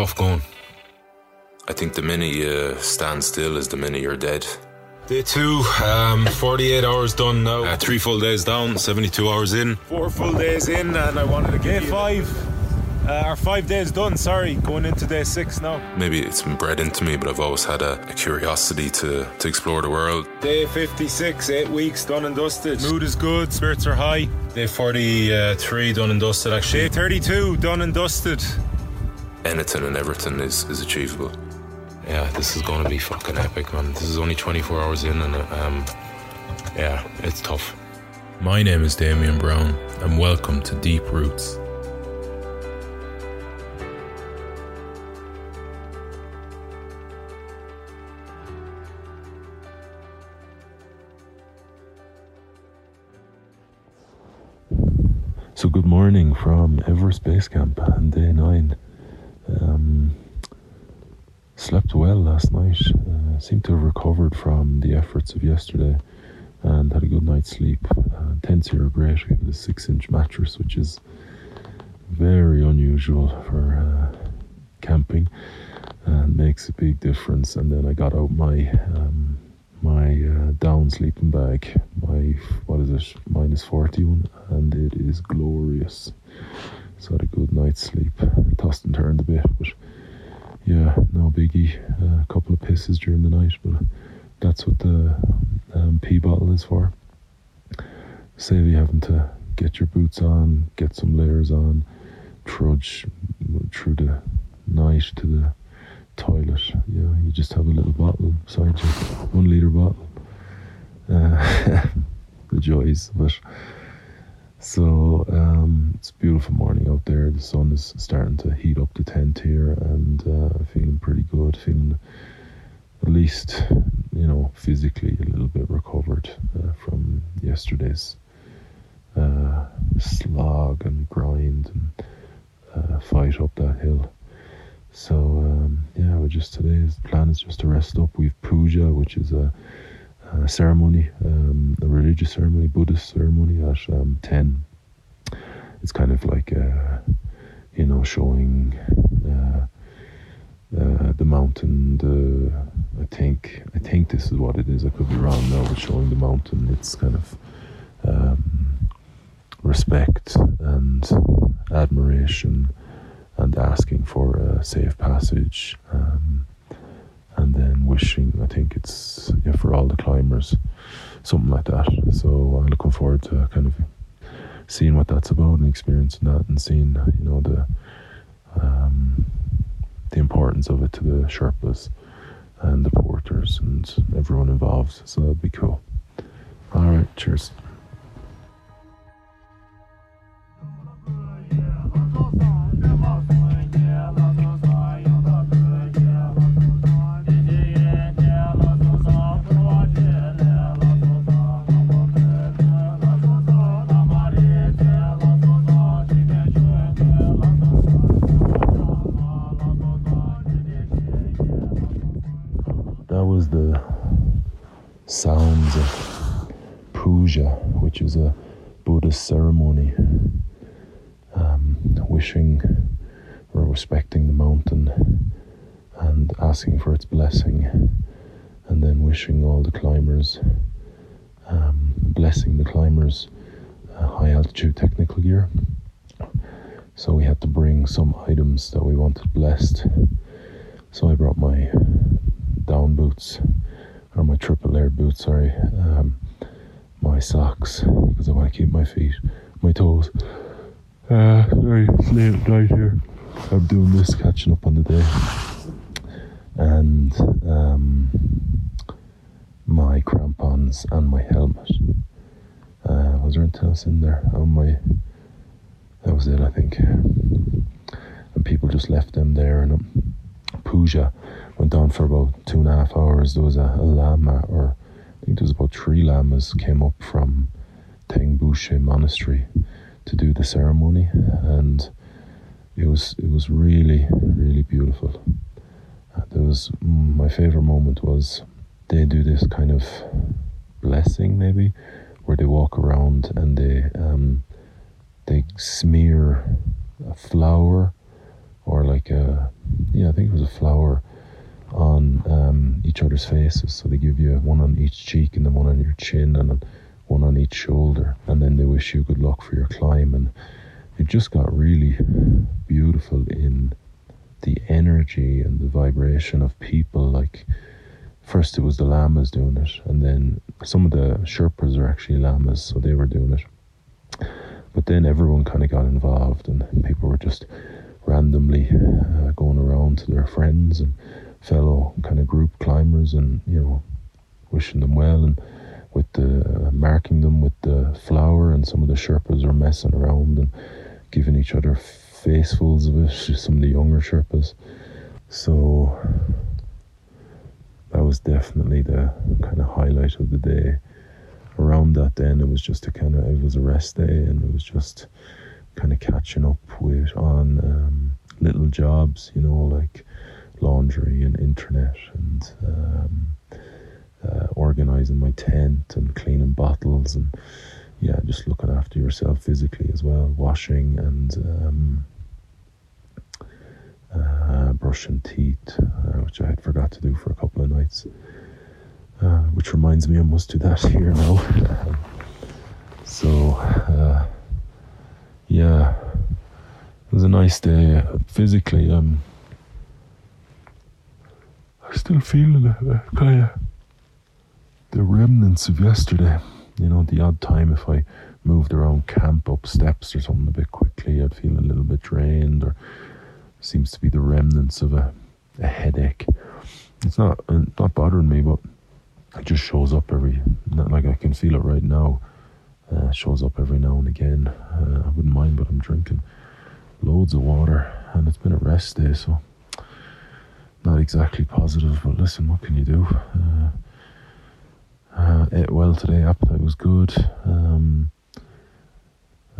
Tough going. I think the minute you stand still is the minute you're dead. Day two, um, 48 hours done now. Uh, three full days down, 72 hours in. Four full days in, and I wanted to get five. Uh, or five days done, sorry, going into day six now. Maybe it's been bred into me, but I've always had a, a curiosity to, to explore the world. Day 56, eight weeks done and dusted. Mood is good, spirits are high. Day 43 done and dusted, actually. Day 32 done and dusted. Anything and everything is, is achievable. Yeah, this is going to be fucking epic, man. This is only 24 hours in, and um, yeah, it's tough. My name is Damian Browne, and welcome to Deep Roots. So, good morning from Everest Base Camp on day nine. Slept well last night. Uh, seemed to have recovered from the efforts of yesterday and had a good night's sleep. Uh, tents here are great. We have a six inch mattress, which is very unusual for uh, camping and makes a big difference. And then I got out my um, my uh, down sleeping bag, my what is it, minus 41, and it is glorious. So I had a good night's sleep. Tossed and turned a bit, but yeah, no biggie. A couple of pisses during the night, but that's what the um, pee bottle is for. Save you having to get your boots on, get some layers on, trudge through the night to the toilet. Yeah, you just have a little bottle beside you, one liter bottle. Uh, the joys of it. So um, it's a beautiful morning out there. The sun is starting to heat up the tent here, and uh, feeling pretty good. Feeling at least, you know, physically a little bit recovered uh, from yesterday's uh, slog and grind and uh, fight up that hill. So um, yeah, we just today's plan is just to rest up. We've puja, which is a, a ceremony, um, a religious ceremony, Buddhist ceremony at um, ten. It's kind of like uh, you know showing uh, uh, the mountain. The I think I think this is what it is. I could be wrong now, but showing the mountain. It's kind of um, respect and admiration and asking for a safe passage, um, and then wishing. I think it's yeah, for all the climbers, something like that. So I'm looking forward to kind of seeing what that's about and experiencing that, and seeing you know the um, the importance of it to the Sherpas and the porters and everyone involved. So that'd be cool. All right, cheers. Was the sounds of puja, which is a Buddhist ceremony, um, wishing or respecting the mountain and asking for its blessing, and then wishing all the climbers, um, blessing the climbers, uh, high altitude technical gear. So we had to bring some items that we wanted blessed. So I brought my down boots, or my triple layered boots, sorry, um, my socks, because I want to keep my feet, my toes. Uh, sorry, late at night here. I'm doing this, catching up on the day. And um, my crampons and my helmet. Uh, was there anything else in there? Oh, my. That was it, I think. And people just left them there. And um, puja went on for about two and a half hours. There was a, a lama, or I think there was about three lamas came up from Tengboche Monastery to do the ceremony, and it was it was really really beautiful. Uh, there was mm, my favorite moment was they do this kind of blessing maybe where they walk around and they um, they smear a flower or like a yeah I think it was a flower on um, each other's faces. So they give you one on each cheek and then one on your chin and one on each shoulder, and then they wish you good luck for your climb. And it just got really beautiful in the energy and the vibration of people. Like first it was the lamas doing it, and then some of the Sherpas are actually lamas, so they were doing it. But then everyone kind of got involved, and people were just randomly uh, going around to their friends and fellow kind of group climbers and you know wishing them well and with the uh, marking them with the flower and some of the sherpas are messing around and giving each other facefuls of it some of the younger sherpas. So that was definitely the kind of highlight of the day. Around that then it was just a kind of it was a rest day and it was just kind of catching up with on um, little jobs you know like laundry and internet and um, uh, organizing my tent and cleaning bottles and yeah, just looking after yourself physically as well, washing and um, uh, brushing teeth, uh, which I had forgot to do for a couple of nights. Uh, which reminds me, I must do that here now. so, uh, yeah, it was a nice day. Physically, um, still feel the kind of the remnants of yesterday. You know, the odd time if I moved around camp up steps or something a bit quickly, I'd feel a little bit drained, or seems to be the remnants of a, a headache. It's not not bothering me, but it just shows up every. Not like I can feel it right now. Uh, shows up every now and again. Uh, I wouldn't mind, but I'm drinking loads of water, and it's been a rest day, so not exactly positive, but listen, what can you do? Uh, uh, ate well today, appetite was good. Um,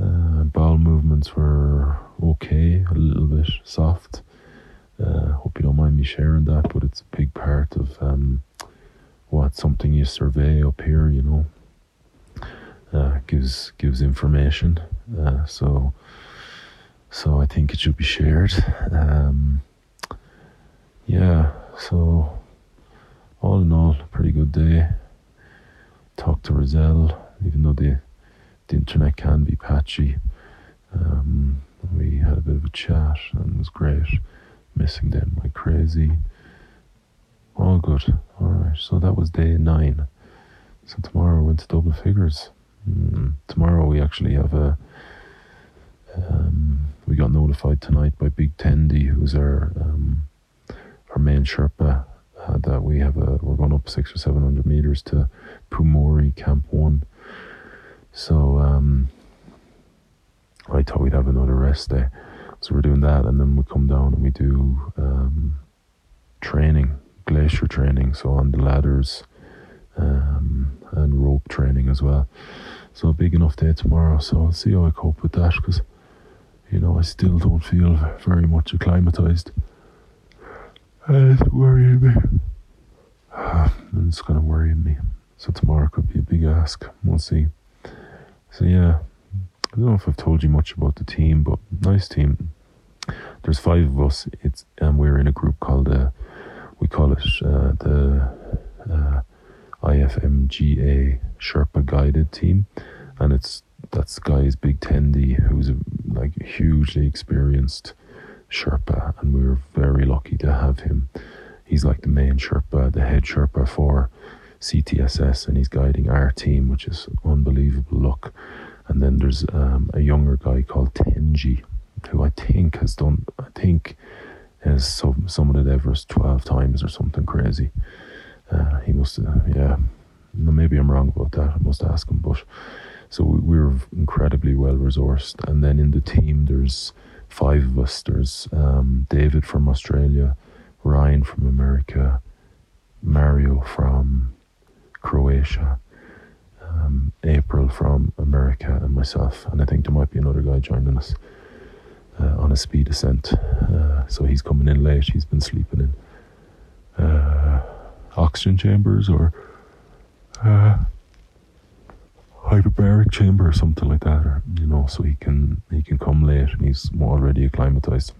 uh, bowel movements were okay, a little bit soft. Uh, hope you don't mind me sharing that, but it's a big part of um, what something you survey up here, you know. Uh, gives gives information, uh, so so I think it should be shared. Um, yeah, so all in all, pretty good day. Talked to Roselle, even though the, the internet can be patchy. Um, we had a bit of a chat and it was great. Missing them like crazy. All good. Alright, so that was day nine. So tomorrow we went to double figures. Mm, tomorrow we actually have a. Um, we got notified tonight by Big Tendi, who's our um, our main Sherpa uh, that we have a we're going up six or seven hundred meters to Pumori Camp One. So um, I thought we'd have another rest day, so we're doing that, and then we come down and we do um, training, glacier training, so on the ladders um, and rope training as well. So a big enough day tomorrow. So I'll see how I cope with that because you know I still don't feel very much acclimatized. It's worrying me. and it's kind of worrying me. So tomorrow could be a big ask. We'll see. So yeah, I don't know if I've told you much about the team, but nice team. There's five of us. It's and we're in a group called uh, we call it uh, the uh, IFMGA Sherpa Guided Team, and it's that's guy's Big Tendi, who's a, like hugely experienced Sherpa, and we were very lucky have him. He's like the main Sherpa, the head Sherpa for CTSS, and he's guiding our team, which is unbelievable look. And then there's um, a younger guy called Tenji, who I think has done, I think has some, summited Everest 12 times or something crazy. Uh, he must, uh, yeah, no, maybe I'm wrong about that. I must ask him, but so we, were incredibly well resourced. And then in the team, there's five of us. There's um, David from Australia, Ryan from America, Mario from Croatia, um, April from America, and myself. And I think there might be another guy joining us uh, on a speed ascent. Uh, so he's coming in late. He's been sleeping in uh, oxygen chambers or uh, hyperbaric chamber or something like that, or you know, so he can he can come late and he's already acclimatized.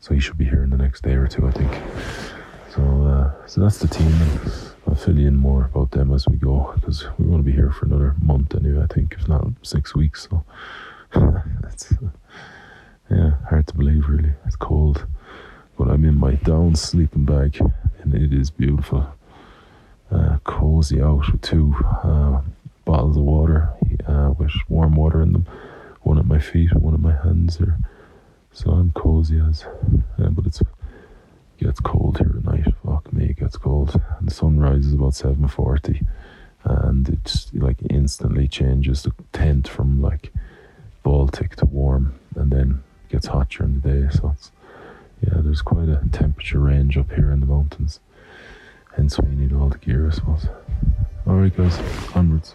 So he should be here in the next day or two, I think. So uh, so that's the team. I'll fill you in more about them as we go because we want to be here for another month anyway. I think if not six weeks. So it's yeah hard to believe really. It's cold, but I'm in my down sleeping bag and it is beautiful. Uh, cozy out with two uh, bottles of water uh, with warm water in them. One at my feet one at my hands there. So I'm cozy as. Uh, but it's gets cold here at night. Fuck me, it gets cold. And the sun rises about 7.40 and it's like instantly changes the tent from like Baltic to warm and then gets hot during the day. So it's, yeah, there's quite a temperature range up here in the mountains. Hence you need all the gear, I suppose. Alright guys, onwards.